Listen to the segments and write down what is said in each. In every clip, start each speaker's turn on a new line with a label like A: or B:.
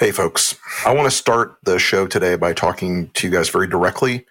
A: Hey, folks. I want to start the show today by talking to you guys very directly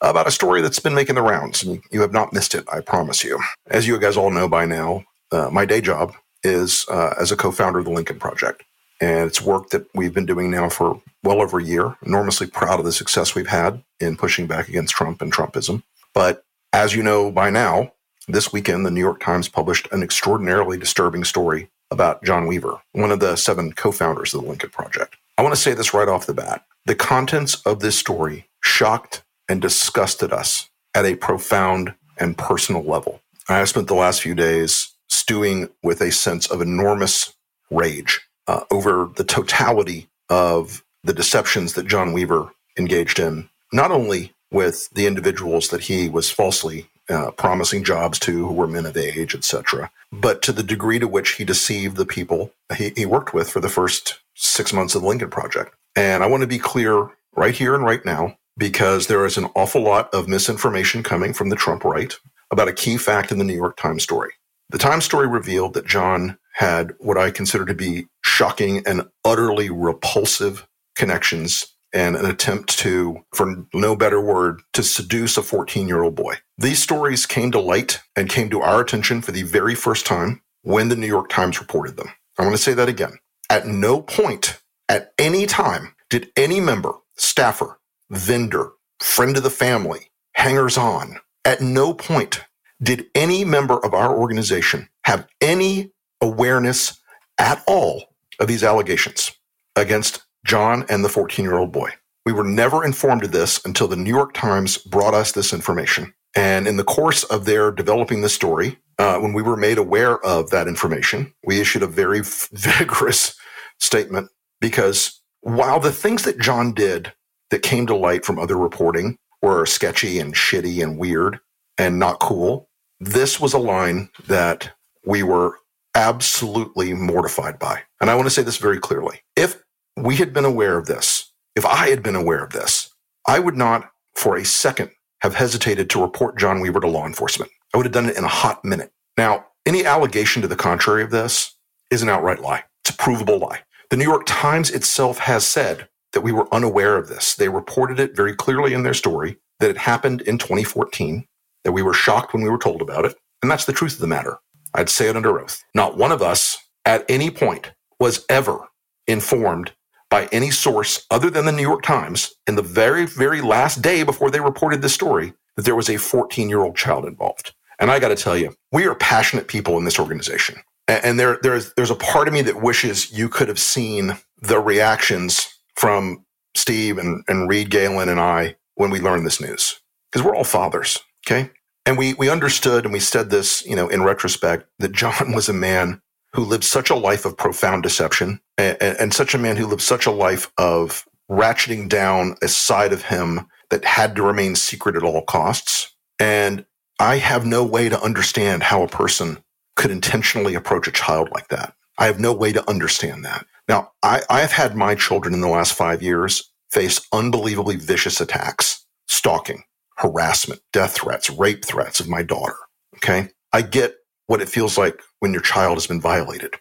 A: about a story that's been making the rounds, and you have not missed it, I promise you. As you guys all know by now, uh, my day job is uh, as a co founder of the Lincoln Project. And it's work that we've been doing now for well over a year. Enormously proud of the success we've had in pushing back against Trump and Trumpism. But as you know by now, this weekend, the New York Times published an extraordinarily disturbing story about John Weaver, one of the seven co founders of the Lincoln Project. I want to say this right off the bat. The contents of this story shocked and disgusted us at a profound and personal level. I have spent the last few days stewing with a sense of enormous rage uh, over the totality of the deceptions that John Weaver engaged in, not only with the individuals that he was falsely uh, promising jobs to who were men of age, etc., but to the degree to which he deceived the people he, he worked with for the first six months of the Lincoln Project. And I want to be clear right here and right now because there is an awful lot of misinformation coming from the Trump right about a key fact in the New York Times story. The Times story revealed that John had what I consider to be shocking and utterly repulsive connections and an attempt to, for no better word, to seduce a 14 year old boy. These stories came to light and came to our attention for the very first time when the New York Times reported them. I want to say that again. At no point, at any time, did any member, staffer, vendor, friend of the family, hangers on. At no point did any member of our organization have any awareness at all of these allegations against John and the 14 year old boy. We were never informed of this until the New York Times brought us this information. And in the course of their developing the story, uh, when we were made aware of that information, we issued a very vigorous statement because while the things that John did that came to light from other reporting were sketchy and shitty and weird and not cool. This was a line that we were absolutely mortified by. And I want to say this very clearly. If we had been aware of this, if I had been aware of this, I would not for a second have hesitated to report John Weaver to law enforcement. I would have done it in a hot minute. Now, any allegation to the contrary of this is an outright lie. It's a provable lie. The New York Times itself has said that we were unaware of this. They reported it very clearly in their story that it happened in 2014, that we were shocked when we were told about it. And that's the truth of the matter. I'd say it under oath. Not one of us at any point was ever informed by any source other than the New York Times in the very, very last day before they reported this story that there was a 14 year old child involved. And I got to tell you, we are passionate people in this organization. And there, there's, there's a part of me that wishes you could have seen the reactions from Steve and, and Reed Galen and I when we learned this news because we're all fathers. Okay. And we, we understood and we said this, you know, in retrospect that John was a man who lived such a life of profound deception and, and such a man who lived such a life of ratcheting down a side of him that had to remain secret at all costs. And I have no way to understand how a person could intentionally approach a child like that. I have no way to understand that. Now, I, I've had my children in the last five years face unbelievably vicious attacks, stalking, harassment, death threats, rape threats of my daughter. Okay. I get what it feels like when your child has been violated.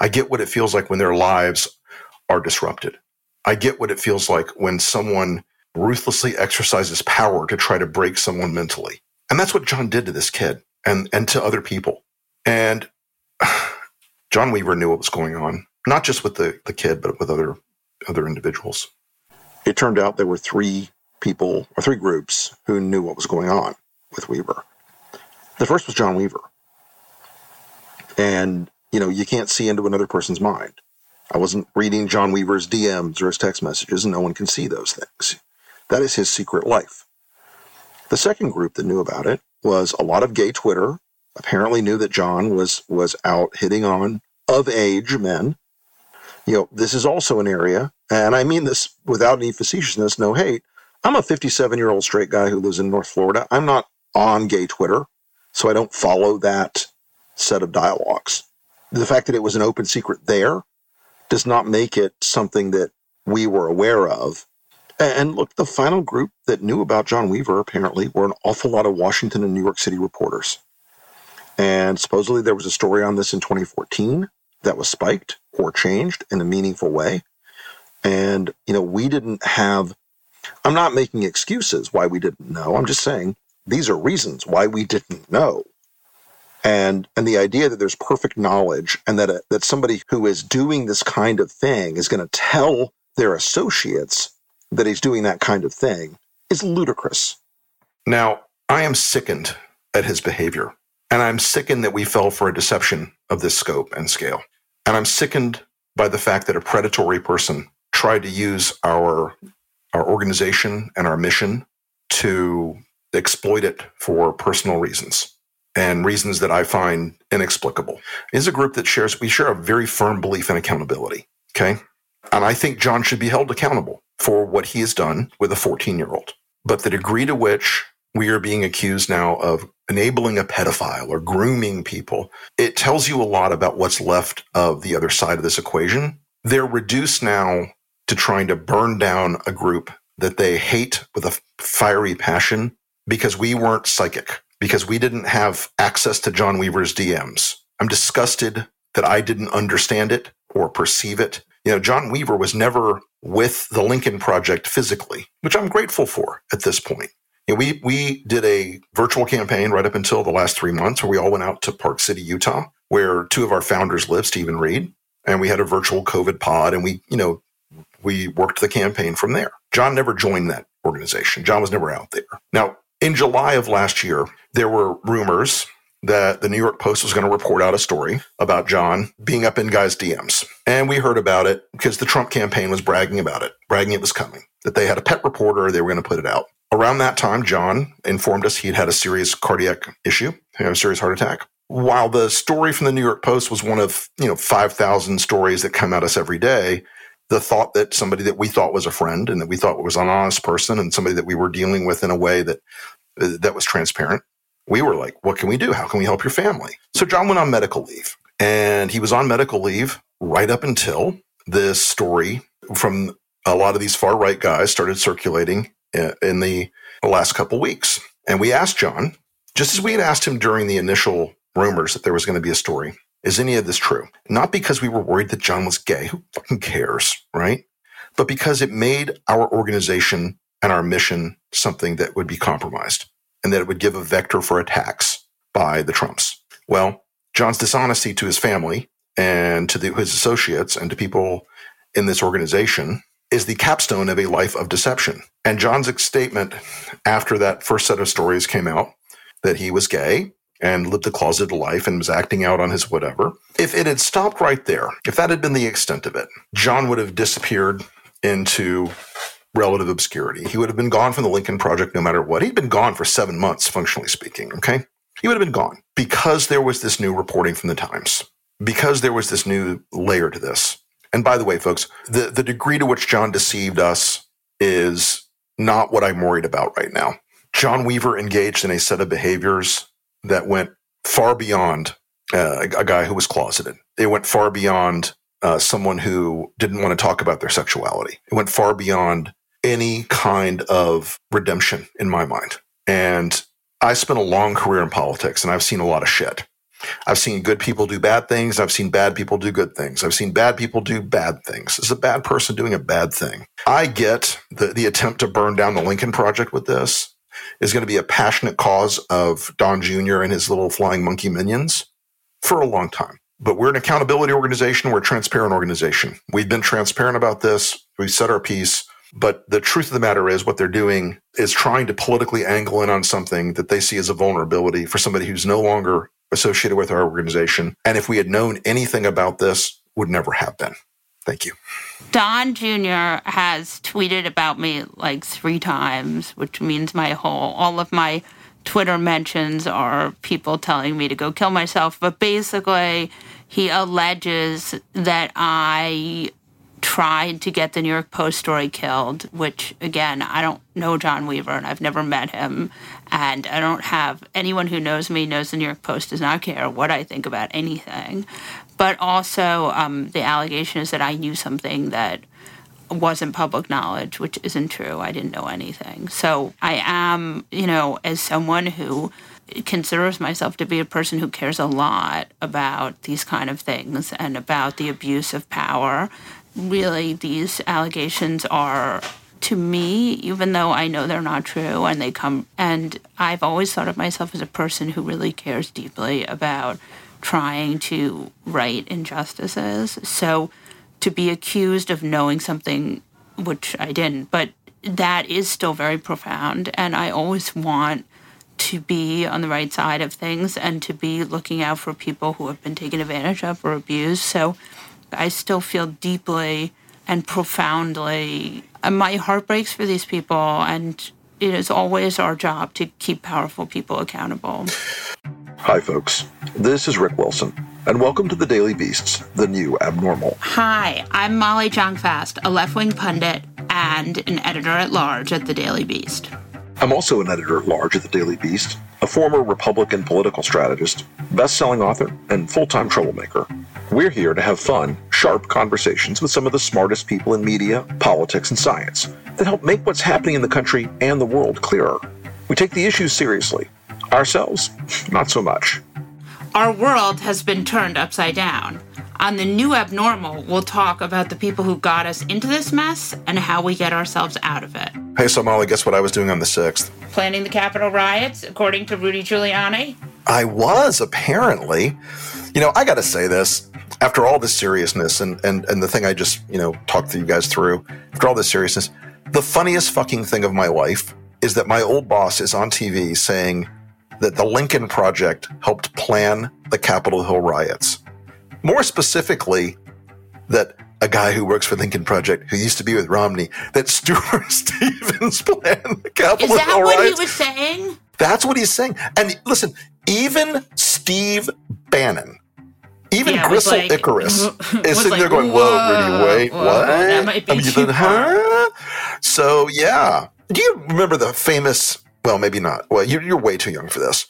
A: I get what it feels like when their lives are disrupted. I get what it feels like when someone ruthlessly exercises power to try to break someone mentally. And that's what John did to this kid and, and to other people. And John Weaver knew what was going on not just with the, the kid, but with other other individuals. It turned out there were three people or three groups who knew what was going on with Weaver. The first was John Weaver. And, you know, you can't see into another person's mind. I wasn't reading John Weaver's DMs or his text messages, and no one can see those things. That is his secret life. The second group that knew about it was a lot of gay Twitter apparently knew that John was was out hitting on of age men. You know, this is also an area, and I mean this without any facetiousness, no hate. I'm a 57 year old straight guy who lives in North Florida. I'm not on gay Twitter, so I don't follow that set of dialogues. The fact that it was an open secret there does not make it something that we were aware of. And look, the final group that knew about John Weaver apparently were an awful lot of Washington and New York City reporters. And supposedly there was a story on this in 2014 that was spiked or changed in a meaningful way. And, you know, we didn't have, I'm not making excuses why we didn't know. I'm just saying these are reasons why we didn't know. And, and the idea that there's perfect knowledge and that, a, that somebody who is doing this kind of thing is going to tell their associates that he's doing that kind of thing is ludicrous. Now, I am sickened at his behavior. And I'm sickened that we fell for a deception of this scope and scale. And I'm sickened by the fact that a predatory person tried to use our, our organization and our mission to exploit it for personal reasons and reasons that I find inexplicable. is a group that shares, we share a very firm belief in accountability. Okay. And I think John should be held accountable for what he has done with a 14 year old. But the degree to which we are being accused now of enabling a pedophile or grooming people, it tells you a lot about what's left of the other side of this equation. They're reduced now to trying to burn down a group that they hate with a fiery passion because we weren't psychic, because we didn't have access to John Weaver's DMs. I'm disgusted that I didn't understand it or perceive it. You know, John Weaver was never with the Lincoln Project physically, which I'm grateful for at this point. You know, we we did a virtual campaign right up until the last three months, where we all went out to Park City, Utah, where two of our founders live, Stephen Reed, and we had a virtual COVID pod, and we you know we worked the campaign from there. John never joined that organization. John was never out there. Now, in July of last year, there were rumors that the New York Post was going to report out a story about John being up in guys' DMs. And we heard about it because the Trump campaign was bragging about it, bragging it was coming, that they had a pet reporter, they were going to put it out. Around that time, John informed us he'd had a serious cardiac issue, a serious heart attack. While the story from the New York Post was one of, you know, 5,000 stories that come at us every day, the thought that somebody that we thought was a friend and that we thought was an honest person and somebody that we were dealing with in a way that uh, that was transparent, we were like, what can we do? How can we help your family? So John went on medical leave and he was on medical leave right up until this story from a lot of these far right guys started circulating in the last couple weeks. And we asked John, just as we had asked him during the initial rumors that there was going to be a story, is any of this true? Not because we were worried that John was gay. Who fucking cares, right? But because it made our organization and our mission something that would be compromised and that it would give a vector for attacks by the Trumps. Well, John's dishonesty to his family and to the, his associates and to people in this organization is the capstone of a life of deception. And John's statement after that first set of stories came out that he was gay and lived a closeted life and was acting out on his whatever. If it had stopped right there, if that had been the extent of it, John would have disappeared into relative obscurity. He would have been gone from the Lincoln Project no matter what. He'd been gone for seven months, functionally speaking, okay? He would have been gone because there was this new reporting from the Times, because there was this new layer to this. And by the way, folks, the, the degree to which John deceived us is not what I'm worried about right now. John Weaver engaged in a set of behaviors that went far beyond uh, a guy who was closeted. It went far beyond uh, someone who didn't want to talk about their sexuality. It went far beyond any kind of redemption in my mind. And I spent a long career in politics and I've seen a lot of shit. I've seen good people do bad things. I've seen bad people do good things. I've seen bad people do bad things. Is a bad person doing a bad thing. I get the, the attempt to burn down the Lincoln Project with this is going to be a passionate cause of Don Jr. and his little flying monkey minions for a long time. But we're an accountability organization. We're a transparent organization. We've been transparent about this. We've said our piece. But the truth of the matter is, what they're doing is trying to politically angle in on something that they see as a vulnerability for somebody who's no longer associated with our organization. And if we had known anything about this, would never have been. Thank you.
B: Don Jr. has tweeted about me like three times, which means my whole, all of my Twitter mentions are people telling me to go kill myself. But basically, He alleges that I tried to get the New York Post story killed, which again, I don't know John Weaver and I've never met him. And I don't have anyone who knows me knows the New York Post does not care what I think about anything. But also, um, the allegation is that I knew something that wasn't public knowledge, which isn't true. I didn't know anything. So I am, you know, as someone who considers myself to be a person who cares a lot about these kind of things and about the abuse of power. Really, these allegations are to me, even though I know they're not true and they come, and I've always thought of myself as a person who really cares deeply about trying to right injustices. So to be accused of knowing something, which I didn't, but that is still very profound. And I always want to be on the right side of things and to be looking out for people who have been taken advantage of or abused. So I still feel deeply and profoundly, and my heart breaks for these people. And it is always our job to keep powerful people accountable.
A: Hi, folks. This is Rick Wilson, and welcome to the Daily Beasts, the new abnormal.
B: Hi, I'm Molly Jong-Fast, a left wing pundit and an editor at large at the Daily Beast.
A: I'm also an editor at large at the Daily Beast, a former Republican political strategist, best selling author, and full time troublemaker. We're here to have fun, sharp conversations with some of the smartest people in media, politics, and science that help make what's happening in the country and the world clearer. We take the issues seriously. Ourselves, not so much.
B: Our world has been turned upside down. On the new abnormal, we'll talk about the people who got us into this mess and how we get ourselves out of it.
A: Hey, so Molly, guess what I was doing on the 6th?
B: Planning the Capitol riots, according to Rudy Giuliani?
A: I was, apparently. You know, I got to say this. After all this seriousness and, and, and the thing I just, you know, talked to you guys through, after all this seriousness, the funniest fucking thing of my life is that my old boss is on TV saying that the Lincoln Project helped plan the Capitol Hill riots. More specifically, that a guy who works for Lincoln Project, who used to be with Romney, that Stuart Stevens planned the Capitol Hill. riots.
B: Is that what
A: riots.
B: he was saying?
A: That's what he's saying. And listen, even Steve Bannon, even
B: Yeah,
A: Gristle
B: like-
A: Icarus is sitting
B: like,
A: there going, "Whoa, Rudy, wait,
B: whoa,
A: what?"
B: that might be
A: I mean,
B: too
A: huh? So yeah, do you remember the famous? Well, maybe not. Well, you're, you're way too young for this.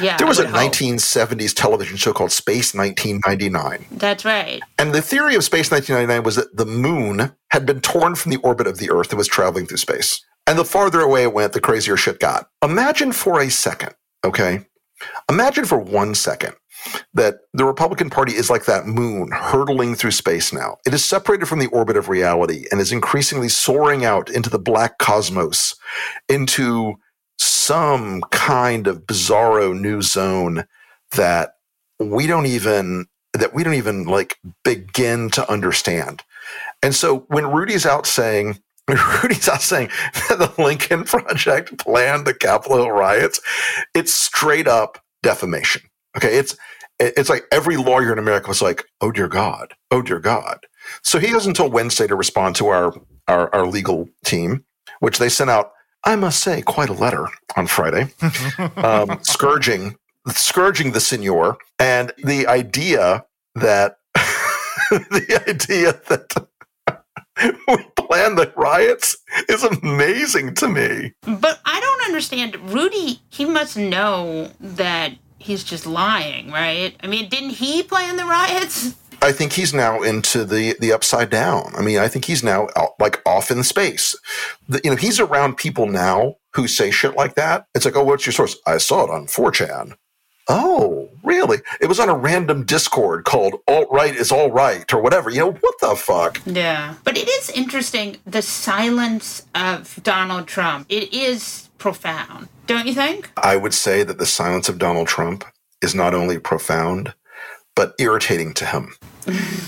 B: Yeah.
A: There was a
B: hope.
A: 1970s television show called Space 1999.
B: That's right.
A: And the theory of Space 1999 was that the moon had been torn from the orbit of the Earth and was traveling through space. And the farther away it went, the crazier shit got. Imagine for a second, okay? Imagine for one second that the Republican Party is like that moon hurtling through space now. It is separated from the orbit of reality and is increasingly soaring out into the black cosmos, into some kind of bizarro new zone that we don't even that we don't even like begin to understand. And so when Rudy's out saying Rudy's out saying that the Lincoln Project planned the Capitol Hill riots, it's straight up defamation. Okay, it's it's like every lawyer in America was like, "Oh dear God, oh dear God." So he has until Wednesday to respond to our our, our legal team, which they sent out. I must say, quite a letter on Friday, um, scourging scourging the senor, and the idea that the idea that we planned the riots is amazing to me.
B: But I don't understand. Rudy, he must know that he's just lying, right? I mean, didn't he plan the riots?
A: I think he's now into the the upside down. I mean, I think he's now out, like off in space. The, you know, he's around people now who say shit like that. It's like, oh, what's your source? I saw it on 4chan. Oh, really? It was on a random Discord called Alt Right is All Right or whatever. You know, what the fuck?
B: Yeah. But it is interesting the silence of Donald Trump. It is profound, don't you think?
A: I would say that the silence of Donald Trump is not only profound, but irritating to him.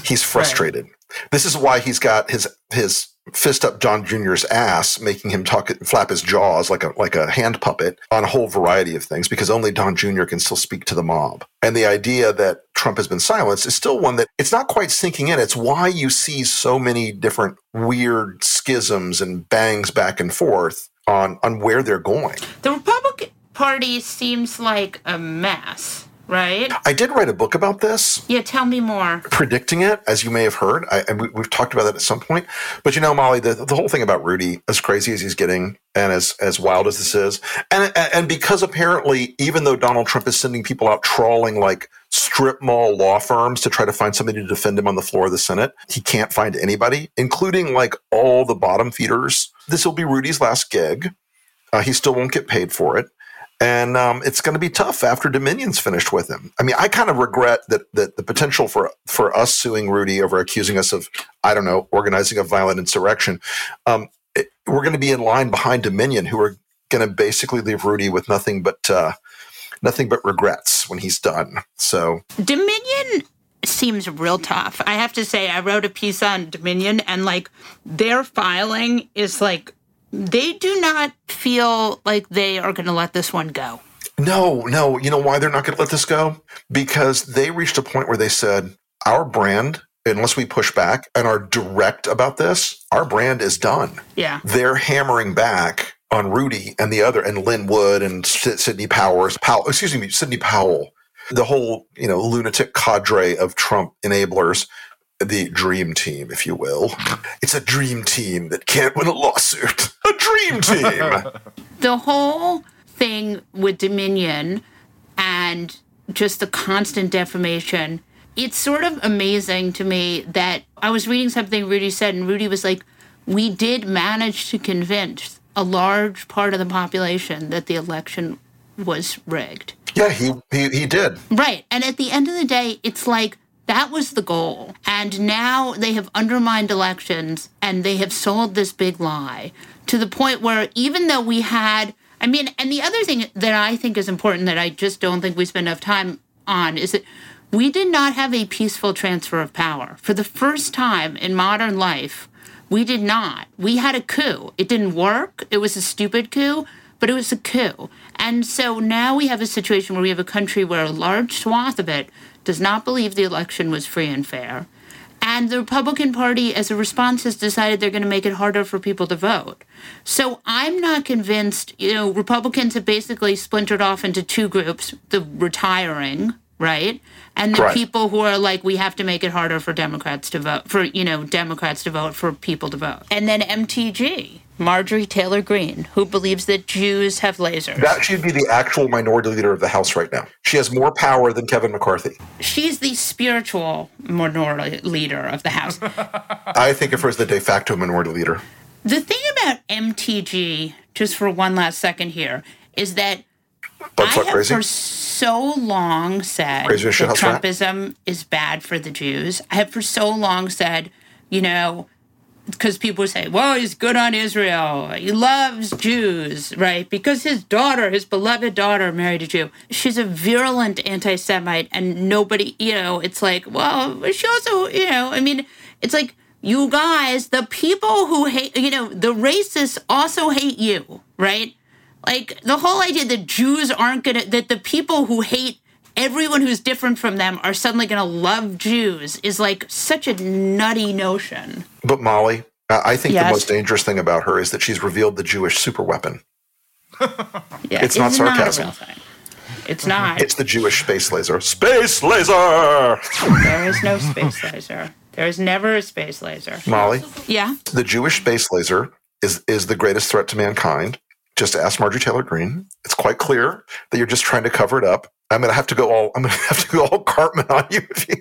A: He's frustrated. This is why he's got his his fist up Don Jr.'s ass, making him talk flap his jaws like a like a hand puppet on a whole variety of things, because only Don Jr. can still speak to the mob. And the idea that Trump has been silenced is still one that it's not quite sinking in. It's why you see so many different weird schisms and bangs back and forth on on where they're going.
B: The Republican Party seems like a mess. Right?
A: I did write a book about this.
B: Yeah, tell me more.
A: Predicting it, as you may have heard, I, and we, have talked about that at some point. But you know, Molly, the, the whole thing about Rudy, as crazy as he's getting, and as as wild as this is, and and because apparently, even though Donald Trump is sending people out trawling like strip mall law firms to try to find somebody to defend him on the floor of the Senate, he can't find anybody, including like all the bottom feeders. This will be Rudy's last gig. Uh, he still won't get paid for it and um, it's going to be tough after Dominion's finished with him. I mean, I kind of regret that that the potential for for us suing Rudy over accusing us of I don't know organizing a violent insurrection. Um, it, we're going to be in line behind Dominion, who are going to basically leave Rudy with nothing but uh, nothing but regrets when he's done. So
B: Dominion seems real tough. I have to say, I wrote a piece on Dominion, and like their filing is like they do not feel like they are going to let this one go.
A: No, no. You know why they're not going to let this go? Because they reached a point where they said, our brand, unless we push back and are direct about this, our brand is done.
B: Yeah.
A: They're hammering back on Rudy and the other, and Lin Wood and Sidney Powers, Powell, excuse me, Sidney Powell, the whole, you know, lunatic cadre of Trump enablers the dream team, if you will. It's a dream team that can't win a lawsuit. A dream team.
B: the whole thing with Dominion and just the constant defamation, it's sort of amazing to me that I was reading something Rudy said, and Rudy was like, We did manage to convince a large part of the population that the election was rigged.
A: Yeah, he, he, he did.
B: Right. And at the end of the day, it's like, that was the goal. And now they have undermined elections and they have sold this big lie to the point where even though we had, I mean, and the other thing that I think is important that I just don't think we spend enough time on is that we did not have a peaceful transfer of power. For the first time in modern life, we did not. We had a coup. It didn't work. It was a stupid coup, but it was a coup. And so now we have a situation where we have a country where a large swath of it does not believe the election was free and fair. And the Republican Party, as a response, has decided they're going to make it harder for people to vote. So I'm not convinced, you know, Republicans have basically splintered off into two groups the retiring, right? And the right. people who are like, we have to make it harder for Democrats to vote, for, you know, Democrats to vote, for people to vote. And then MTG, Marjorie Taylor Greene, who believes that Jews have lasers.
A: That should be the actual minority leader of the House right now. She has more power than Kevin McCarthy.
B: She's the spiritual minority leader of the House.
A: I think of her as the de facto minority leader.
B: The thing about MTG, just for one last second here, is that
A: I have crazy?
B: for so long said that Trumpism is bad for the Jews. I have for so long said, you know, because people say, well, he's good on Israel. He loves Jews, right? Because his daughter, his beloved daughter, married a Jew. She's a virulent anti Semite, and nobody, you know, it's like, well, she also, you know, I mean, it's like, you guys, the people who hate, you know, the racists also hate you, right? Like the whole idea that Jews aren't gonna, that the people who hate everyone who's different from them are suddenly going to love Jews is like such a nutty notion.
A: But Molly, I think yes. the most dangerous thing about her is that she's revealed the Jewish superweapon.
B: yeah,
A: it's, not sarcasm.
B: Not it's not.
A: It's the Jewish space laser. Space laser!
B: There is no space laser. There is never a space laser.
A: Molly?
B: Yeah?
A: The Jewish space laser is, is the greatest threat to mankind. Just ask Marjorie Taylor Greene. It's quite clear that you're just trying to cover it up. I'm gonna have to go all. I'm gonna have to go all Cartman on you if you.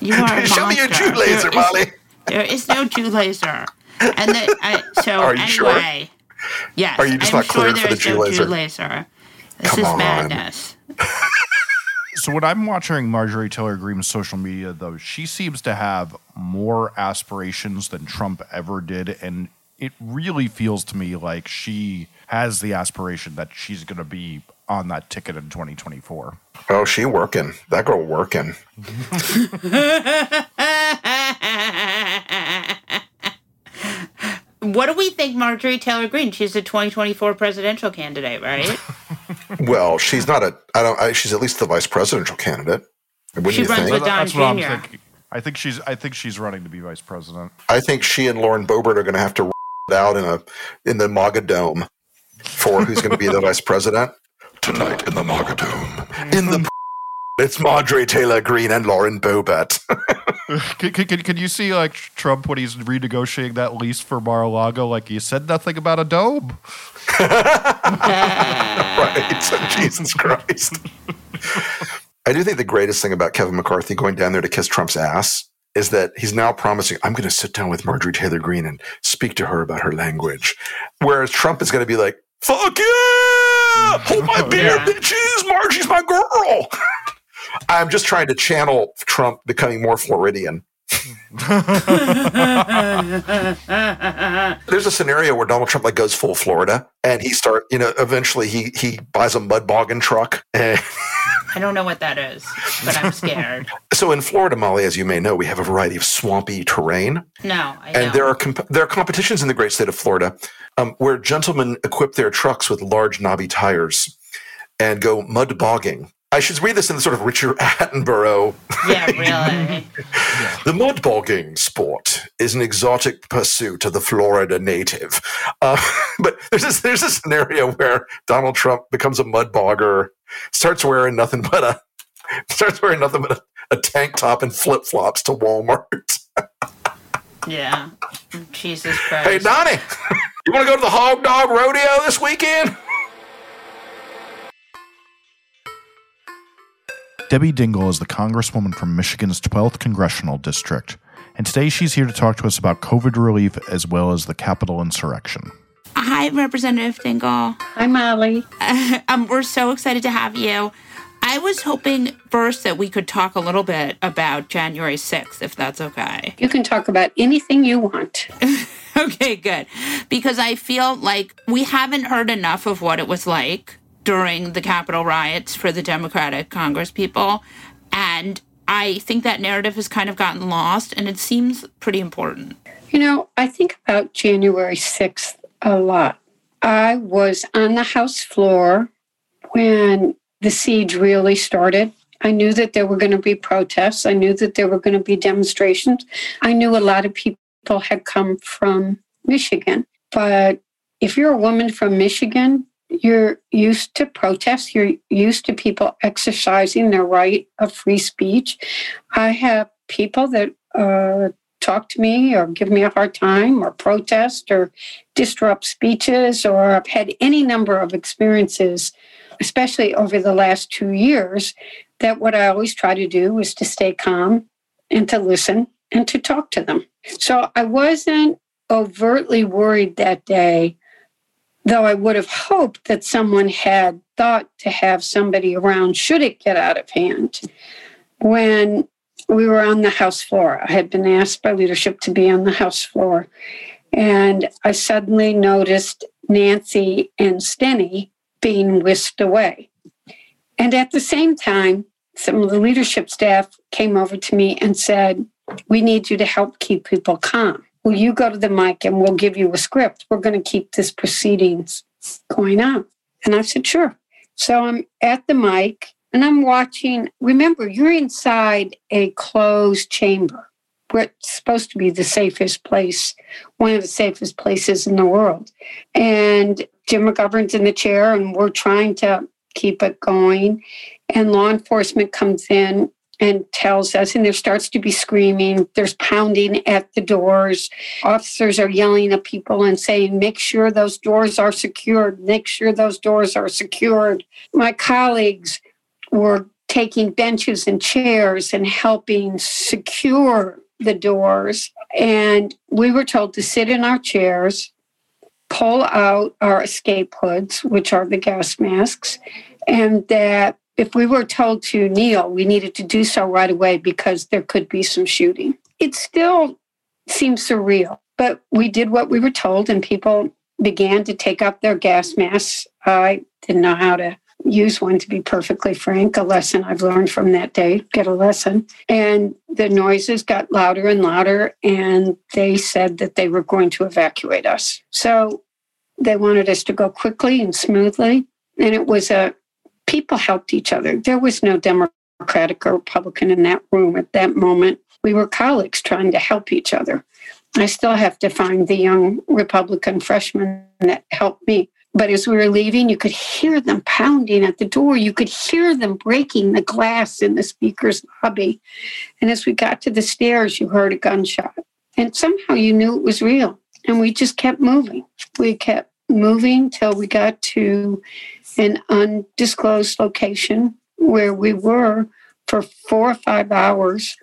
B: You are
A: show me your Jew laser, there Molly.
B: Is, there is no Jew laser, and the, I, so are you anyway, sure? yes,
A: are you just
B: I'm
A: not
B: sure
A: for the Jew
B: no
A: laser?
B: Jew laser. This
A: Come
B: is
A: on.
B: madness.
C: so when I'm watching Marjorie Taylor Greene's social media, though, she seems to have more aspirations than Trump ever did, and it really feels to me like she has the aspiration that she's going to be on that ticket in 2024.
A: Oh, she working. That girl working.
B: what do we think Marjorie Taylor Greene? She's a 2024 presidential candidate, right?
A: well, she's not a. I don't. I, she's at least the vice presidential candidate. Wouldn't
B: she
A: you
B: runs
A: think?
B: with Don
C: That's
B: Jr.
C: what I'm thinking. I think she's. I think she's running to be vice president.
A: I think she and Lauren Boebert are going to have to out in a in the MAGA dome for who's going to be the vice president tonight in the MAGA dome in the It's Marjorie Taylor Greene and Lauren Boebert.
C: can, can, can, you see like Trump when he's renegotiating that lease for Mar-a-Lago? Like he said nothing about a dome.
A: right. Jesus Christ. I do think the greatest thing about Kevin McCarthy going down there to kiss Trump's ass is that he's now promising, I'm going to sit down with Marjorie Taylor Greene and speak to her about her language. Whereas Trump is going to be like, fuck Oh, yeah! Hold my beer, yeah. bitches! Margie's my girl! I'm just trying to channel Trump becoming more Floridian. There's a scenario where Donald Trump like goes full Florida and he start, you know, eventually he he buys a mud bogging truck and
B: I don't know what that is, but I'm scared.
A: so in Florida, Molly, as you may know, we have a variety of swampy terrain.
B: No,
A: I and there are comp- there are competitions in the great state of Florida um, where gentlemen equip their trucks with large knobby tires and go mud bogging I should read this in the sort of Richard Attenborough.
B: Yeah, really.
A: the mudbogging sport is an exotic pursuit of the Florida native. Uh, but there's this, there's a scenario where Donald Trump becomes a mudbogger, starts wearing nothing but a starts wearing nothing but a, a tank top and flip flops to Walmart.
B: yeah. Jesus Christ.
A: Hey Donnie, you want to go to the hog dog rodeo this weekend?
C: Debbie Dingell is the Congresswoman from Michigan's 12th Congressional District, and today she's here to talk to us about COVID relief as well as the Capitol insurrection.
B: Hi, Representative Dingell.
D: Hi, Molly.
B: Uh, um, we're so excited to have you. I was hoping first that we could talk a little bit about January 6th, if that's okay.
D: You can talk about anything you want.
B: okay, good. Because I feel like we haven't heard enough of what it was like during the Capitol riots for the Democratic Congress people. And I think that narrative has kind of gotten lost and it seems pretty important.
D: You know, I think about January 6th a lot. I was on the House floor when the siege really started. I knew that there were going to be protests. I knew that there were going to be demonstrations. I knew a lot of people had come from Michigan. But if you're a woman from Michigan, you're used to protests, you're used to people exercising their right of free speech. I have people that uh, talk to me or give me a hard time or protest or disrupt speeches, or I've had any number of experiences, especially over the last two years, that what I always try to do is to stay calm and to listen and to talk to them. So I wasn't overtly worried that day though I would have hoped that someone had thought to have somebody around should it get out of hand. When we were on the House floor, I had been asked by leadership to be on the House floor, and I suddenly noticed Nancy and Steny being whisked away. And at the same time, some of the leadership staff came over to me and said, We need you to help keep people calm. Will you go to the mic and we'll give you a script? We're going to keep this proceedings going on. And I said, Sure. So I'm at the mic and I'm watching. Remember, you're inside a closed chamber where it's supposed to be the safest place, one of the safest places in the world. And Jim McGovern's in the chair, and we're trying to keep it going. And law enforcement comes in and tells us, and there starts to be screaming. There's pounding at the doors. Officers are yelling at people and saying, Make sure those doors are secured. Make sure those doors are secured. My colleagues were taking benches and chairs and helping secure the doors. And we were told to sit in our chairs, pull out our escape hoods, which are the gas masks, and that if we were told to kneel, we needed to do so right away because there could be some shooting. It still seems surreal, but we did what we were told, and people began to take up their gas masks. I didn't know how to use one, to be perfectly frank. A lesson I've learned from that day, get a lesson. And the noises got louder and louder, and they said that they were going to evacuate us. So they wanted us to go quickly and smoothly. And it was a people helped each other. There was no Democratic or Republican in that room at that moment. We were colleagues trying to help each other. I still have to find the young Republican freshman that helped me. But as we were leaving, you could hear them pounding at the door. You could hear them breaking the glass in the speaker's lobby. And as we got to the stairs, you heard a gunshot. And somehow you knew it was real. And we just kept moving. We kept moving till we got to an undisclosed location where we were for four or five hours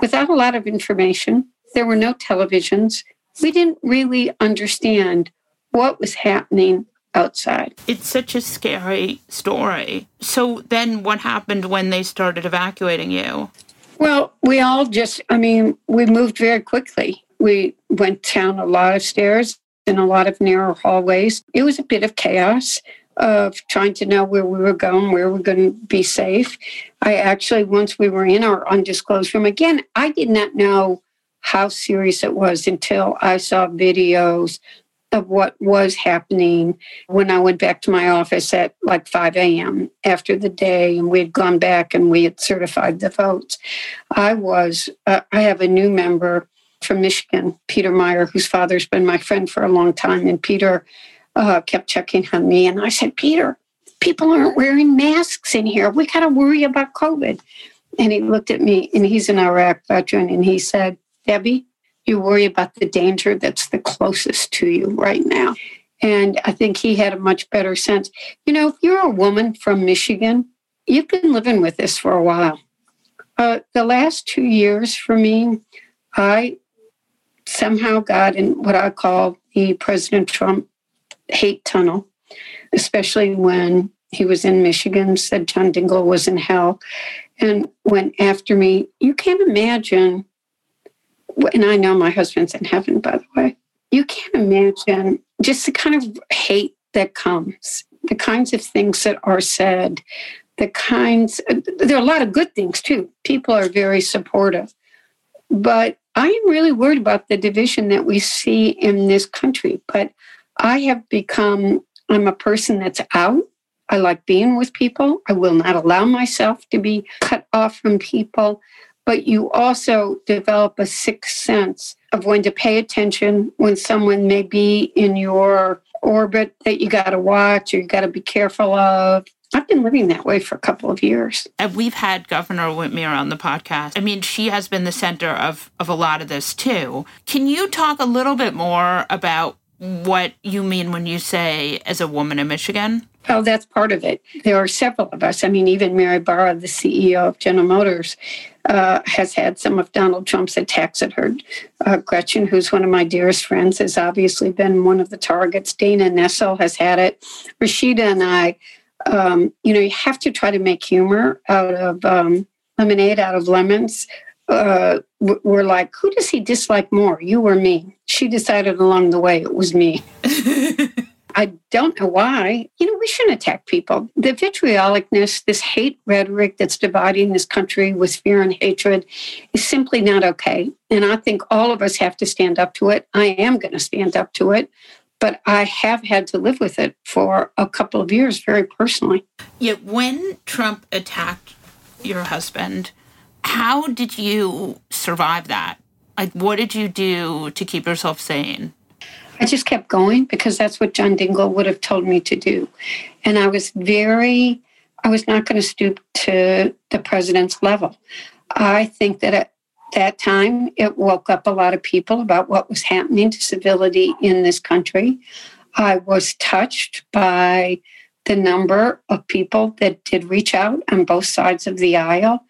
D: without a lot of information. There were no televisions. We didn't really understand what was happening outside.
B: It's such a scary story. So then what happened when they started evacuating you?
D: Well, we all just, I mean, we moved very quickly. We went down a lot of stairs in a lot of narrow hallways. It was a bit of chaos of trying to know where we were going, where we are going to be safe. I actually, once we were in our undisclosed room, again, I did not know how serious it was until I saw videos of what was happening when I went back to my office at like 5 a.m. after the day and we had gone back and we had certified the votes. I was, uh, I have a new member from Michigan, Peter Meijer, whose father's been my friend for a long time. And Peter uh, kept checking on me. And I said, Peter, people aren't wearing masks in here. We got to worry about COVID. And he looked at me, and he's an Iraq veteran, and he said, Debbie, you worry about the danger that's the closest to you right now. And I think he had a much better sense. You know, if you're a woman from Michigan, you've been living with this for a while. Uh, the last two years for me, I somehow got in what I call the President Trump hate tunnel, especially when he was in Michigan, said John Dingell was in hell, and went after me. You can't imagine, and I know my husband's in heaven, by the way. You can't imagine just the kind of hate that comes, the kinds of things that are said, the kinds, uh, there are a lot of good things too. People are very supportive. But I am really worried about the division that we see in this country. But I have become, I'm a person that's out. I like being with people. I will not allow myself to be cut off from people. But you also develop a sixth sense of when to pay attention, when someone may be in your orbit that you got to watch or you got to be careful of. I've been living that way for a couple of years.
B: And we've had Governor Whitmer on the podcast. I mean, she has been the center of, of a lot of this too. Can you talk a little bit more about what you mean when you say as a woman in Michigan?
D: Oh, that's part of it. There are several of us. I mean, even Mary Barra, the CEO of General Motors, uh, has had some of Donald Trump's attacks at her. Uh, Gretchen, who's one of my dearest friends, has obviously been one of the targets. Dana Nessel has had it. Rashida and I, um, you know, you have to try to make humor out of um, lemonade, out of lemons uh, were like, who does he dislike more, you or me? She decided along the way it was me. I don't know why. You know, we shouldn't attack people. The vitriolicness, this hate rhetoric that's dividing this country with fear and hatred is simply not okay. And I think all of us have to stand up to it. I am going to stand up to it. But I have had to live with it for a couple of years very personally.
B: Yet when Trump attacked your husband, how did you survive that? Like, what did you do to keep yourself sane?
D: I just kept going because that's what John Dingell would have told me to do. And I was very, I was not going to stoop to the president's level. I think that at that time, it woke up a lot of people about what was happening to civility in this country. I was touched by the number of people that did reach out on both sides of the aisle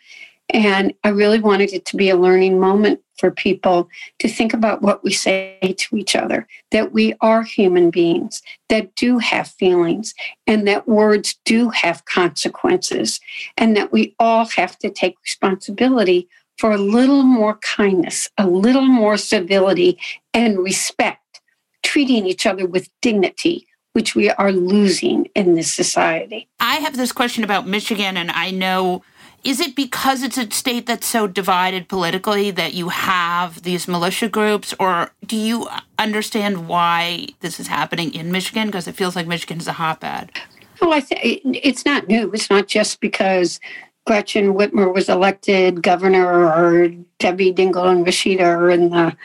D: and I really wanted it to be a learning moment for people to think about what we say to each other, that we are human beings that do have feelings, and that words do have consequences, and that we all have to take responsibility for a little more kindness, a little more civility and respect, treating each other with dignity, which we are losing in this society.
B: I have this question about Michigan, and I know is it because it's a state that's so divided politically that you have these militia groups, or do you understand why this is happening in Michigan? Because it feels like Michigan is a hotbed.
D: Well, I think it's not new. It's not just because Gretchen Whitmer was elected governor or Debbie Dingell and Rashida are in the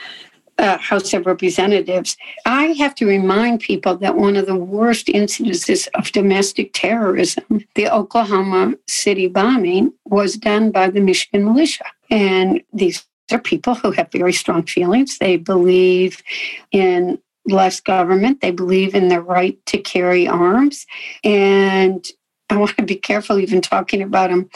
D: uh, House of Representatives. I have to remind people that one of the worst incidences of domestic terrorism, the Oklahoma City bombing, was done by the Michigan militia. And these are people who have very strong feelings. They believe in less government, they believe in the right to carry arms. And I want to be careful even talking about them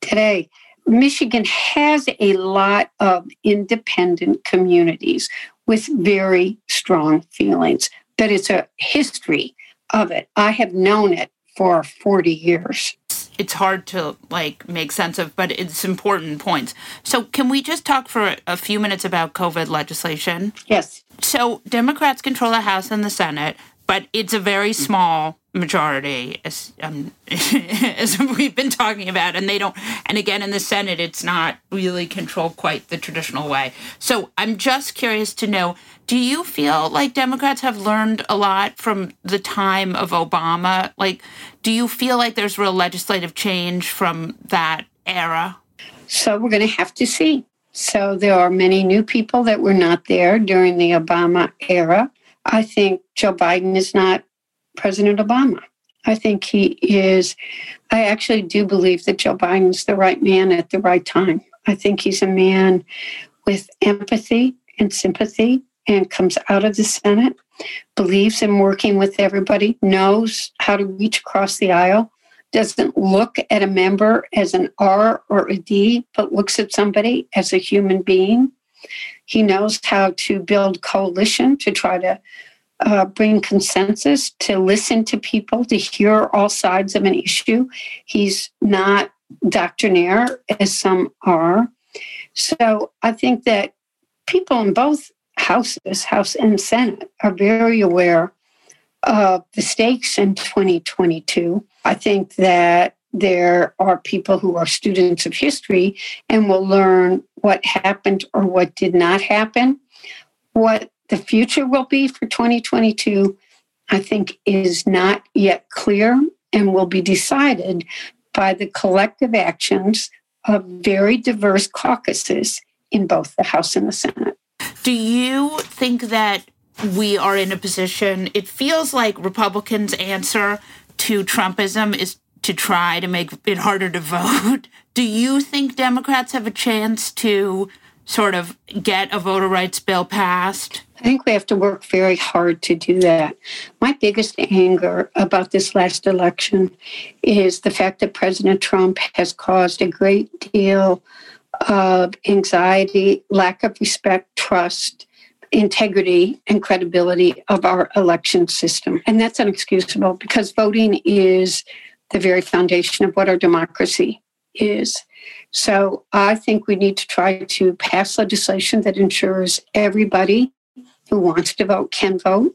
D: today. Michigan has a lot of independent communities with very strong feelings, but it's a history of it. I have known it for 40 years.
B: It's hard to like make sense of, but it's important points. So, can we just talk for a few minutes about COVID legislation?
D: Yes.
B: So, Democrats control the House and the Senate, but it's a very small majority as um, as we've been talking about and they don't and again in the senate it's not really controlled quite the traditional way. So i'm just curious to know do you feel like democrats have learned a lot from the time of obama? Like do you feel like there's real legislative change from that era?
D: So we're going to have to see. So there are many new people that were not there during the obama era i think joe biden is not President Obama. I think he is, I actually do believe that Joe Biden's the right man at the right time. I think he's a man with empathy and sympathy and comes out of the Senate, believes in working with everybody, knows how to reach across the aisle, doesn't look at a member as an R or a D, but looks at somebody as a human being. He knows how to build coalition to try to uh, bring consensus, to listen to people, to hear all sides of an issue. He's not doctrinaire, as some are. So I think that people in both houses, House and Senate, are very aware of the stakes in 2022. I think that there are people who are students of history and will learn what happened or what did not happen. What the future will be for 2022, I think, is not yet clear and will be decided by the collective actions of very diverse caucuses in both the House and the Senate.
B: Do you think that we are in a position? It feels like Republicans' answer to Trumpism is to try to make it harder to vote. Do you think Democrats have a chance to sort of get a voter rights bill passed?
D: I think we have to work very hard to do that. My biggest anger about this last election is the fact that President Trump has caused a great deal of anxiety, lack of respect, trust, integrity, and credibility of our election system. And that's unexcusable because voting is the very foundation of what our democracy is. So I think we need to try to pass legislation that ensures everybody who wants to vote can vote,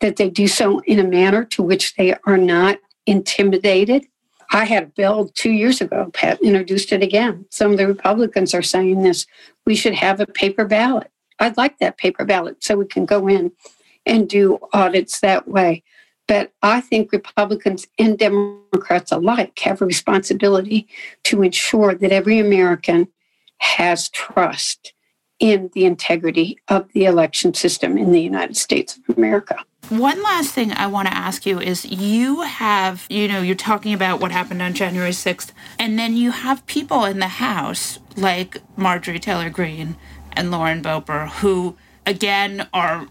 D: that they do so in a manner to which they are not intimidated. I had a bill two years ago, Pat introduced it again. Some of the Republicans are saying this we should have a paper ballot. I'd like that paper ballot so we can go in and do audits that way. But I think Republicans and Democrats alike have a responsibility to ensure that every American has trust in the integrity of the election system in the United States of America.
B: One last thing I want to ask you is you have, you know, you're talking about what happened on January 6th, and then you have people in the House like Marjorie Taylor Greene and Lauren Boebert who, again, are,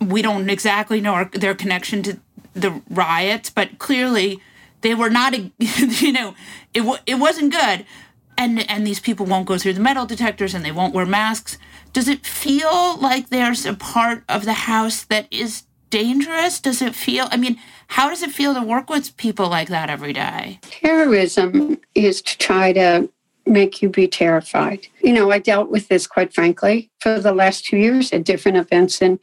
B: we don't exactly know our, their connection to the riots, but clearly they were not, you know, it, it wasn't good. And and these people won't go through the metal detectors and they won't wear masks. Does it feel like there's a part of the house that is dangerous? Does it feel i mean how does it feel to work with people like that every day?
D: Terrorism is to try to make you be terrified. You know i dealt with this quite frankly for the last two years at different events in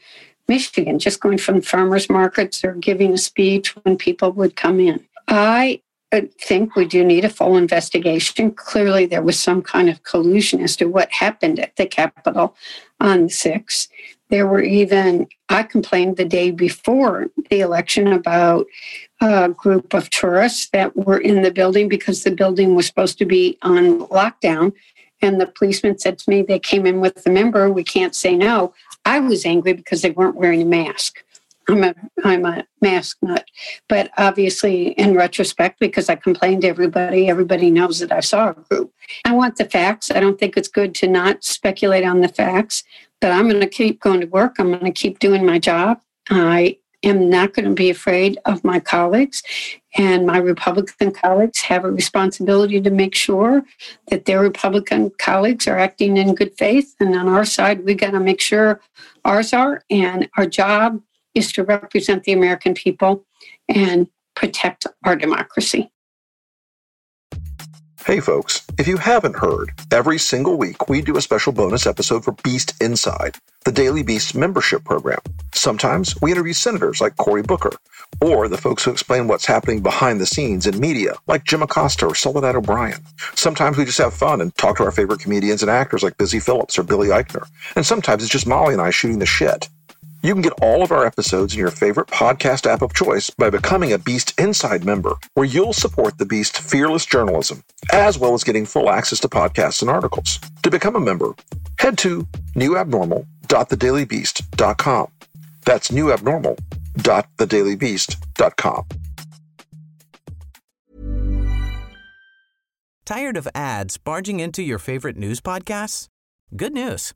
D: michigan just going from farmers markets or giving a speech when people would come in i I think we do need a full investigation. Clearly, there was some kind of collusion as to what happened at the Capitol on the 6th. There were even, I complained the day before the election about a group of tourists that were in the building because the building was supposed to be on lockdown. And the policeman said to me, they came in with the member, we can't say no. I was angry because they weren't wearing a mask. I'm a I'm a mask nut, but obviously, in retrospect, because I complained to everybody, everybody knows that I saw a group. I want the facts. I don't think it's good to not speculate on the facts, but I'm going to keep going to work. I'm going to keep doing my job. I am not going to be afraid of my colleagues, and my Republican colleagues have a responsibility to make sure that their Republican colleagues are acting in good faith. And on our side, we got to make sure ours are. And our job is to represent the American people and protect our democracy.
A: Hey folks, if you haven't heard, every single week we do a special bonus episode for Beast Inside, the Daily Beast membership program. Sometimes we interview senators like Cory Booker, or the folks who explain what's happening behind the scenes in media like Jim Acosta or Soledad O'Brien. Sometimes we just have fun and talk to our favorite comedians and actors like Busy Phillips or Billy Eichner. And sometimes it's just Molly and I shooting the shit. You can get all of our episodes in your favorite podcast app of choice by becoming a Beast Inside member, where you'll support the Beast fearless journalism, as well as getting full access to podcasts and articles. To become a member, head to newabnormal.thedailybeast.com. That's newabnormal.thedailybeast.com.
E: Tired of ads barging into your favorite news podcasts? Good news.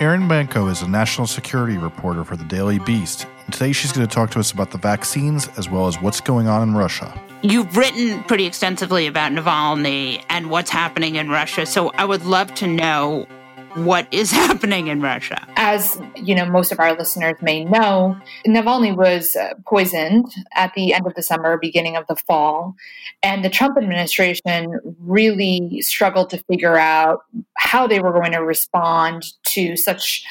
C: Erin Banco is a national security reporter for the Daily Beast. And today she's going to talk to us about the vaccines as well as what's going on in Russia.
B: You've written pretty extensively about Navalny and what's happening in Russia. So I would love to know what is happening in Russia.
F: As you know, most of our listeners may know, Navalny was uh, poisoned at the end of the summer, beginning of the fall, and the Trump administration really struggled to figure out how they were going to respond to such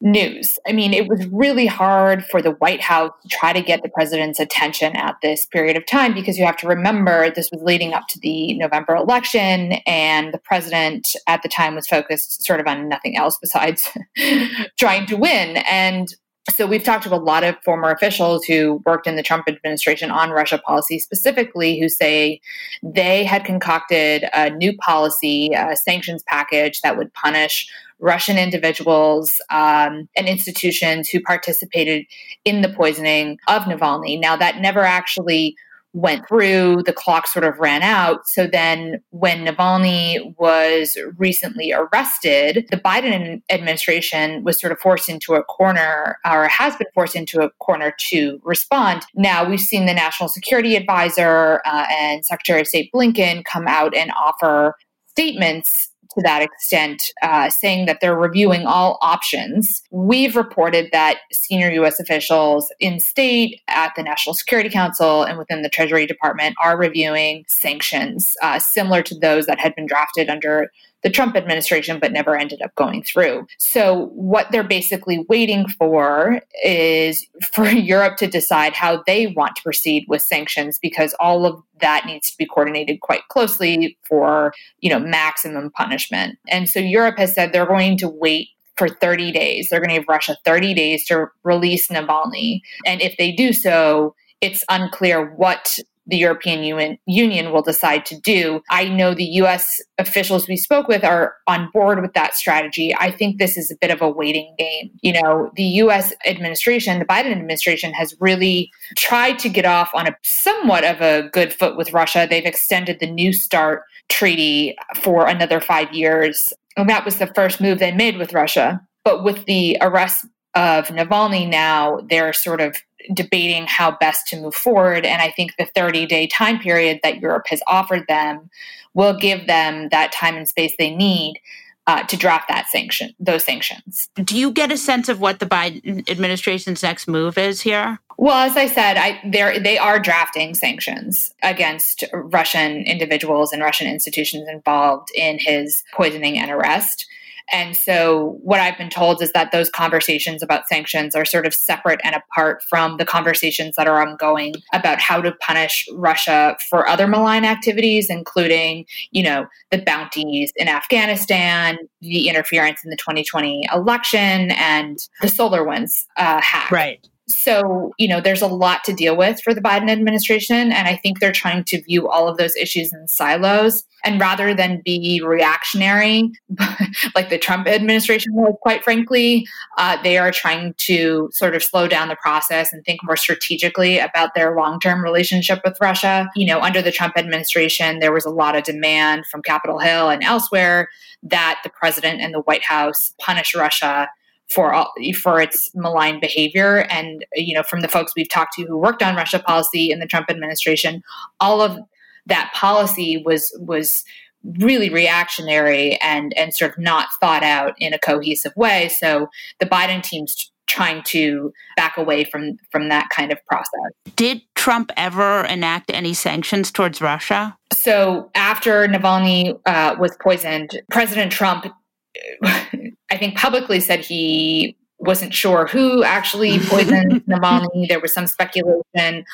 F: news. I mean, it was really hard for the White House to try to get the president's attention at this period of time because you have to remember this was leading up to the November election, and the president at the time was focused sort of on nothing else besides trying to win. And so we've talked to a lot of former officials who worked in the Trump administration on Russia policy specifically who say they had concocted a new policy, a sanctions package that would punish Russian individuals um, and institutions who participated in the poisoning of Navalny. Now, that never actually went through, the clock sort of ran out. So then, when Navalny was recently arrested, the Biden administration was sort of forced into a corner, or has been forced into a corner to respond. Now, we've seen the National Security Advisor uh, and Secretary of State Blinken come out and offer statements to that extent, uh, saying that they're reviewing all options. We've reported that senior U.S. officials in state, at the National Security Council, and within the Treasury Department are reviewing sanctions uh, similar to those that had been drafted under the Trump administration, but never ended up going through. So, what they're basically waiting for is for Europe to decide how they want to proceed with sanctions, because all of that needs to be coordinated quite closely for, you know, maximum punishment. And so, Europe has said they're going to wait for 30 days. They're going to give Russia 30 days to release Navalny. And if they do so, it's unclear what the European Union, Union will decide to do. I know the US officials we spoke with are on board with that strategy. I think this is a bit of a waiting game. You know, the US administration, the Biden administration has really tried to get off on a somewhat of a good foot with Russia. They've extended the New START treaty for another 5 years. And that was the first move they made with Russia. But with the arrest of Navalny now, they're sort of debating how best to move forward. And I think the 30 day time period that Europe has offered them will give them that time and space they need uh, to drop that sanction, those sanctions.
B: Do you get a sense of what the Biden administration's next move is here?
F: Well, as I said, I, they are drafting sanctions against Russian individuals and Russian institutions involved in his poisoning and arrest. And so, what I've been told is that those conversations about sanctions are sort of separate and apart from the conversations that are ongoing about how to punish Russia for other malign activities, including, you know, the bounties in Afghanistan, the interference in the 2020 election, and the SolarWinds uh, hack.
B: Right.
F: So, you know, there's a lot to deal with for the Biden administration. And I think they're trying to view all of those issues in silos. And rather than be reactionary, like the Trump administration was, quite frankly, uh, they are trying to sort of slow down the process and think more strategically about their long term relationship with Russia. You know, under the Trump administration, there was a lot of demand from Capitol Hill and elsewhere that the president and the White House punish Russia for all, for its malign behavior. And you know, from the folks we've talked to who worked on Russia policy in the Trump administration, all of that policy was was really reactionary and and sort of not thought out in a cohesive way. So the Biden team's trying to back away from from that kind of process.
B: Did Trump ever enact any sanctions towards Russia?
F: So after Navalny uh, was poisoned, President Trump I think publicly said he wasn't sure who actually poisoned Navalny. There was some speculation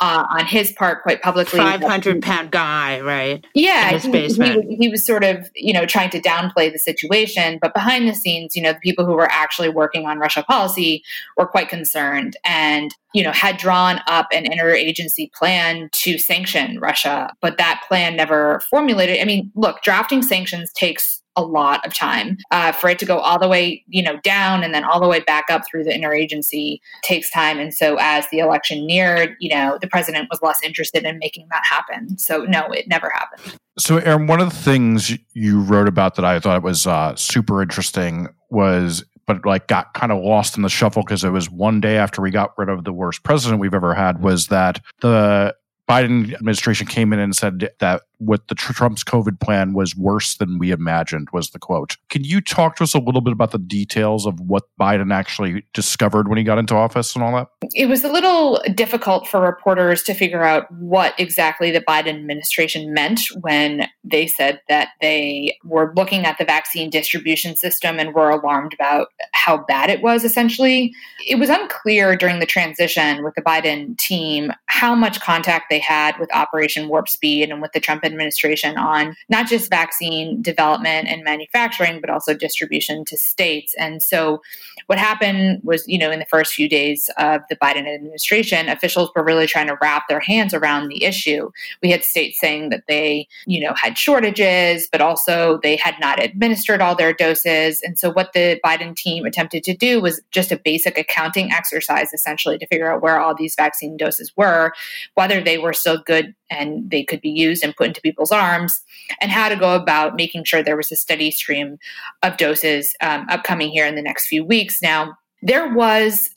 F: uh, on his part, quite publicly.
B: Five hundred pound guy, right?
F: Yeah, he, he, he, was sort of you know trying to downplay the situation, but behind the scenes, you know, the people who were actually working on Russia policy were quite concerned and you know had drawn up an interagency plan to sanction Russia, but that plan never formulated. I mean, look, drafting sanctions takes a lot of time uh, for it to go all the way you know down and then all the way back up through the interagency takes time. And so as the election neared you know the president was less interested in making that happen. So no it never happened.
C: So Erin one of the things you wrote about that i thought was uh, super interesting was but like got kind of lost in the shuffle because it was one day after we got rid of the worst president we've ever had was that the Biden administration came in and said that what the Trump's COVID plan was worse than we imagined was the quote. Can you talk to us a little bit about the details of what Biden actually discovered when he got into office and all that?
F: It was a little difficult for reporters to figure out what exactly the Biden administration meant when they said that they were looking at the vaccine distribution system and were alarmed about how bad it was essentially. It was unclear during the transition with the Biden team how much contact they had with Operation Warp Speed and with the Trump on not just vaccine development and manufacturing, but also distribution to states. And so what happened was, you know, in the first few days of the Biden administration, officials were really trying to wrap their hands around the issue. We had states saying that they, you know, had shortages, but also they had not administered all their doses. And so what the Biden team attempted to do was just a basic accounting exercise, essentially, to figure out where all these vaccine doses were, whether they were still good and they could be used and put into people's arms, and how to go about making sure there was a steady stream of doses um, upcoming here in the next few weeks. Now, there was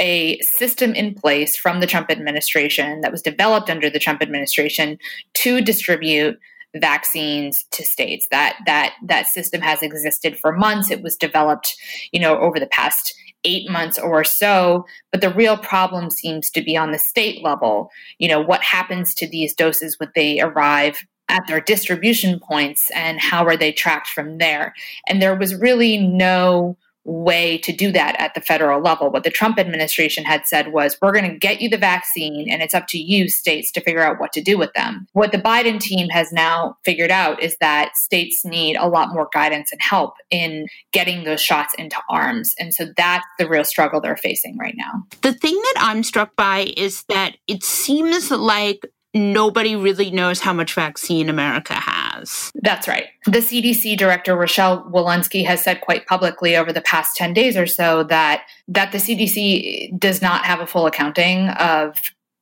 F: a system in place from the Trump administration that was developed under the Trump administration to distribute vaccines to states that that that system has existed for months it was developed you know over the past eight months or so. But the real problem seems to be on the state level. You know, what happens to these doses when they arrive at their distribution points and how are they tracked from there? And there was really no way to do that at the federal level. What the Trump administration had said was, we're going to get you the vaccine, and it's up to you, states, to figure out what to do with them. What the Biden team has now figured out is that states need a lot more guidance and help in getting those shots into arms. And so that's the real struggle they're facing right now.
B: The thing that I'm struck by is that it seems like nobody really knows how much vaccine America has.
F: That's right. The CDC director Rochelle Walensky has said quite publicly over the past 10 days or so that that the CDC does not have a full accounting of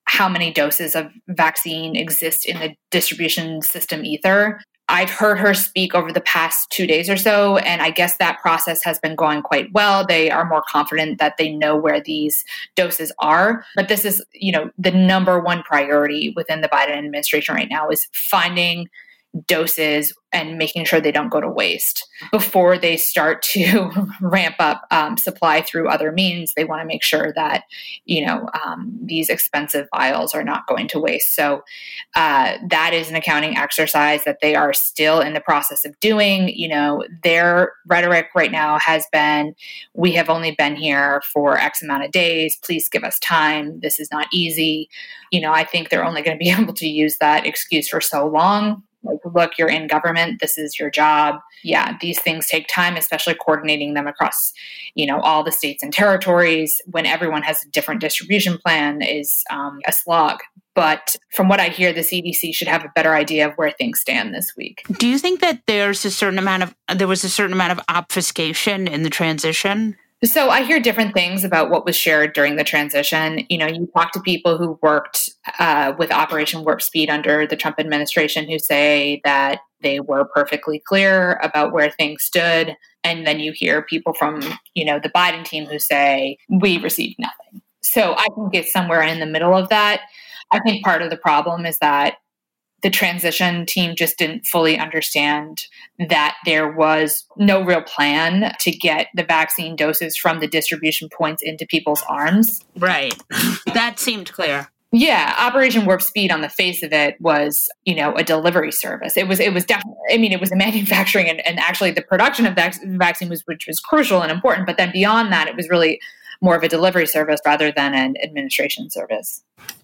F: how many doses of vaccine exist in the distribution system ether. I've heard her speak over the past two days or so, and I guess that process has been going quite well. They are more confident that they know where these doses are. But this is, you know, the number one priority within the Biden administration right now is finding doses and making sure they don't go to waste. Before they start to ramp up um, supply through other means they want to make sure that you know um, these expensive vials are not going to waste. So uh, that is an accounting exercise that they are still in the process of doing. You know their rhetoric right now has been we have only been here for x amount of days. Please give us time. This is not easy. You know i think they're only going to be able to use that excuse for so long like look you're in government. This is your job. Yeah these things take time especially coordinating them across you know all the states and territories when everyone has a different distribution plan is um, a slog. But from what i hear the cdc should have a better idea of where things stand this week.
B: Do you think that there's a certain amount of there was a certain amount of obfuscation in the transition
F: so I hear different things about what was shared during the transition. You know, you talk to people who worked uh, with Operation Warp Speed under the Trump administration who say that they were perfectly clear about where things stood. And then you hear people from, you know, the Biden team who say, we received nothing. So I think it's somewhere in the middle of that. I think part of the problem is that the transition team just didn't fully understand that there was no real plan to get the vaccine doses from the distribution points into people's arms.
B: Right. that seemed clear.
F: Yeah, Operation Warp Speed on the face of it was, you know, a delivery service. It was, it was definitely, I mean, it was a manufacturing and, and actually the production of vac- vaccine was, which was crucial and important. But then beyond that, it was really more of a delivery service rather than an administration service.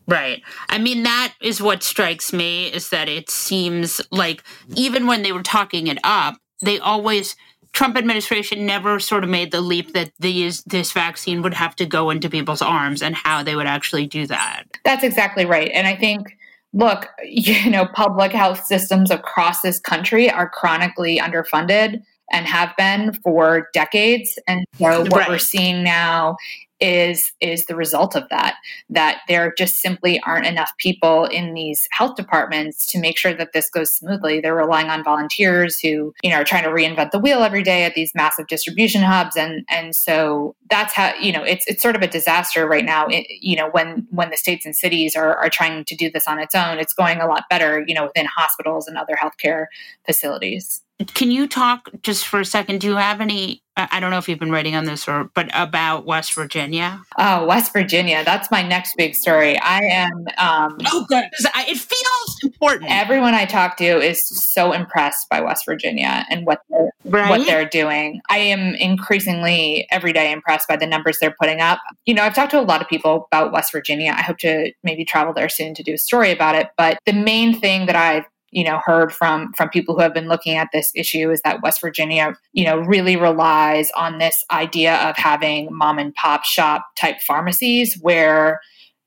B: Right. I mean, that is what strikes me is that it seems like even when they were talking it up, they always Trump administration never sort of made the leap that these this vaccine would have to go into people's arms and how they would actually do that.
F: That's exactly right. And I think look, you know, public health systems across this country are chronically underfunded and have been for decades. And so what right. we're seeing now is is the result of that that there just simply aren't enough people in these health departments to make sure that this goes smoothly they're relying on volunteers who you know are trying to reinvent the wheel every day at these massive distribution hubs and and so that's how you know it's it's sort of a disaster right now it, you know when when the states and cities are are trying to do this on its own it's going a lot better you know within hospitals and other healthcare facilities
B: can you talk just for a second? Do you have any? I don't know if you've been writing on this or, but about West Virginia.
F: Oh, West Virginia. That's my next big story. I am. Um,
B: oh, good. It feels important.
F: Everyone I talk to is so impressed by West Virginia and what they're, right? what they're doing. I am increasingly every day impressed by the numbers they're putting up. You know, I've talked to a lot of people about West Virginia. I hope to maybe travel there soon to do a story about it. But the main thing that I've you know heard from from people who have been looking at this issue is that West Virginia you know really relies on this idea of having mom and pop shop type pharmacies where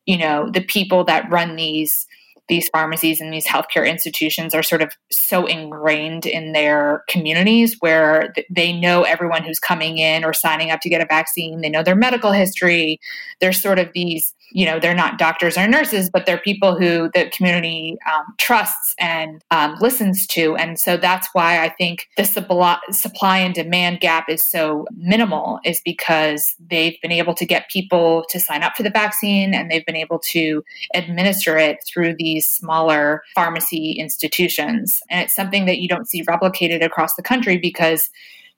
F: you know the people that run these these pharmacies and these healthcare institutions are sort of so ingrained in their communities where they know everyone who's coming in or signing up to get a vaccine. They know their medical history. There's sort of these you know they're not doctors or nurses but they're people who the community um, trusts and um, listens to. And so that's why i think the supply and demand gap is so minimal is because they've been able to get people to sign up for the vaccine and they've been able to administer it through these smaller pharmacy institutions. And it's something that you don't see replicated across the country because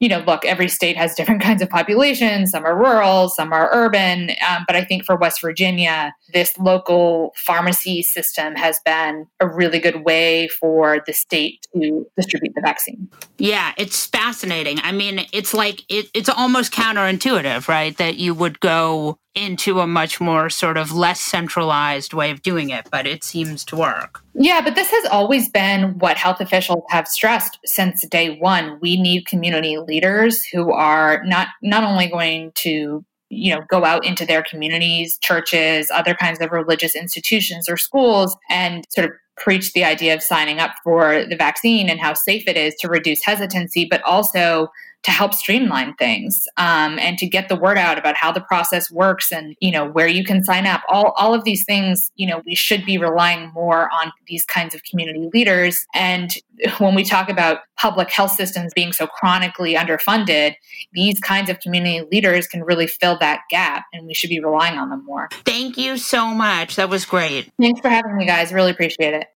F: you know, look, every state has different kinds of populations. Some are rural, some are urban. Um, but I think for West Virginia, this local pharmacy system has been a really good way for the state to distribute the vaccine.
B: Yeah, it's fascinating. I mean, it's like it, it's almost counterintuitive, right? That you would go into a much more sort of less centralized way of doing it, but it seems to work.
F: Yeah, but this has always been what health officials have stressed since day one. We need community leaders who are not not only going to you know go out into their communities churches other kinds of religious institutions or schools and sort of preach the idea of signing up for the vaccine and how safe it is to reduce hesitancy but also to help streamline things um, and to get the word out about how the process works and you know where you can sign up. All, all of these things you know we should be relying more on these kinds of community leaders. And when we talk about public health systems being so chronically underfunded these kinds of community leaders can really fill that gap and we should be relying on them more.
B: Thank you so much. That was great.
F: Thanks for having me guys. Really appreciate it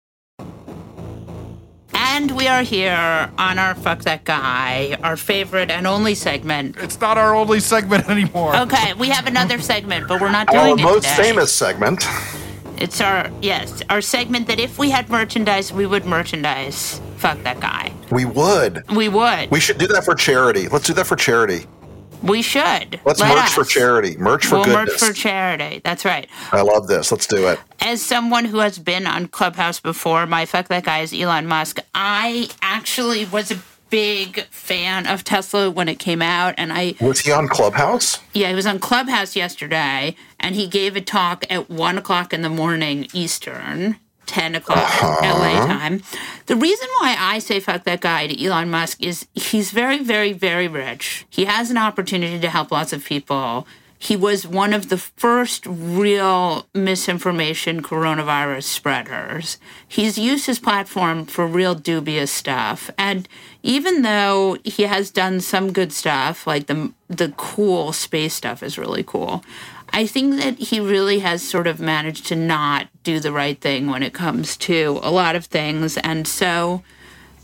B: and we are here on our Fuck That Guy, our favorite and only segment.
C: It's not our only segment anymore.
B: Okay, we have another segment, but we're not doing
A: our
B: it
A: most
B: today.
A: famous segment.
B: It's our, yes, our segment that if we had merchandise, we would merchandise Fuck That Guy.
A: We would.
B: We would.
A: We should do that for charity. Let's do that for charity.
B: We should.
A: Let's
B: Let
A: merch
B: us.
A: for charity. Merch for
B: we'll
A: goodness.
B: merch for charity. That's right.
A: I love this. Let's do it.
B: As someone who has been on Clubhouse before, my fuck that guy is Elon Musk. I actually was a big fan of Tesla when it came out, and I
A: Was he on Clubhouse?
B: yeah, he was on Clubhouse yesterday, and he gave a talk at one o'clock in the morning Eastern. 10 o'clock LA uh-huh. time. The reason why I say fuck that guy to Elon Musk is he's very, very, very rich. He has an opportunity to help lots of people. He was one of the first real misinformation coronavirus spreaders. He's used his platform for real dubious stuff. And even though he has done some good stuff, like the the cool space stuff is really cool. I think that he really has sort of managed to not do the right thing when it comes to a lot of things. And so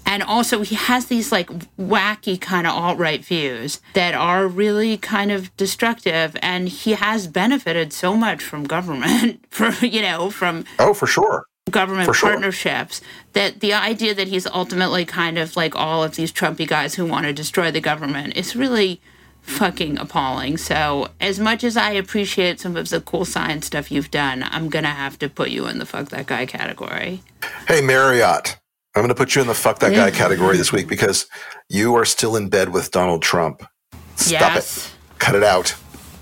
B: and also, he has these like wacky kind of alt right views that are really kind of destructive. And he has benefited so much from government, for you know, from
A: Oh, for sure.
B: government
A: sure.
B: partnerships. That the idea that he's ultimately kind of like all of these Trumpy guys who want to destroy the government is really fucking appalling. So, as much as I appreciate some of the cool science stuff you've done, I'm gonna have to put you in the fuck that guy category.
A: Hey, Marriott. I'm going to put you in the fuck that guy category this week because you are still in bed with Donald Trump. Stop
B: yes.
A: it. Cut it out.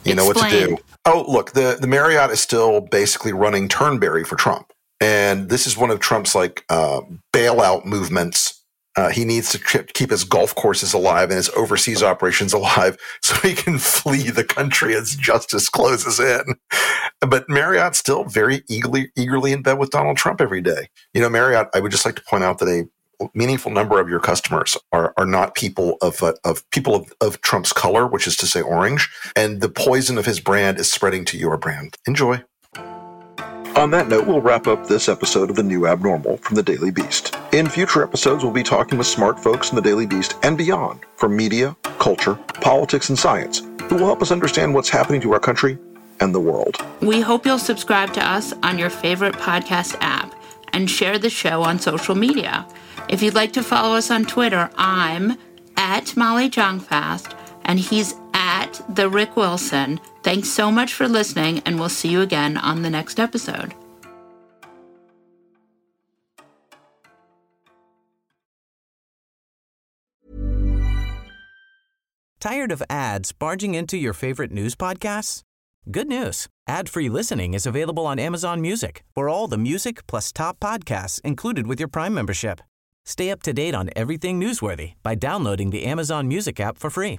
A: You know what to do. Oh, look, the, the Marriott is still basically running Turnberry for Trump. And this is one of Trump's like uh, bailout movements. Uh, he needs to keep his golf courses alive and his overseas operations alive so he can flee the country as justice closes in. But Marriott's still very eagerly, eagerly in bed with Donald Trump every day. You know, Marriott, I would just like to point out that a meaningful number of your customers are, are not people of, uh, of people of, of Trump's color, which is to say orange. And the poison of his brand is spreading to your brand. Enjoy. On that note, we'll wrap up this episode of The New Abnormal from The Daily Beast. In future episodes, we'll be talking with smart folks in The Daily Beast and beyond from media, culture, politics, and science who will help us understand what's happening to our country and the world.
B: We hope you'll subscribe to us on your favorite podcast app and share the show on social media. If you'd like to follow us on Twitter, I'm at Molly Jongfast and he's at the Rick Wilson. Thanks so much for listening, and we'll see you again on the next episode.
E: Tired of ads barging into your favorite news podcasts? Good news. Ad-free listening is available on Amazon Music for all the music plus top podcasts included with your Prime membership. Stay up to date on everything newsworthy by downloading the Amazon Music app for free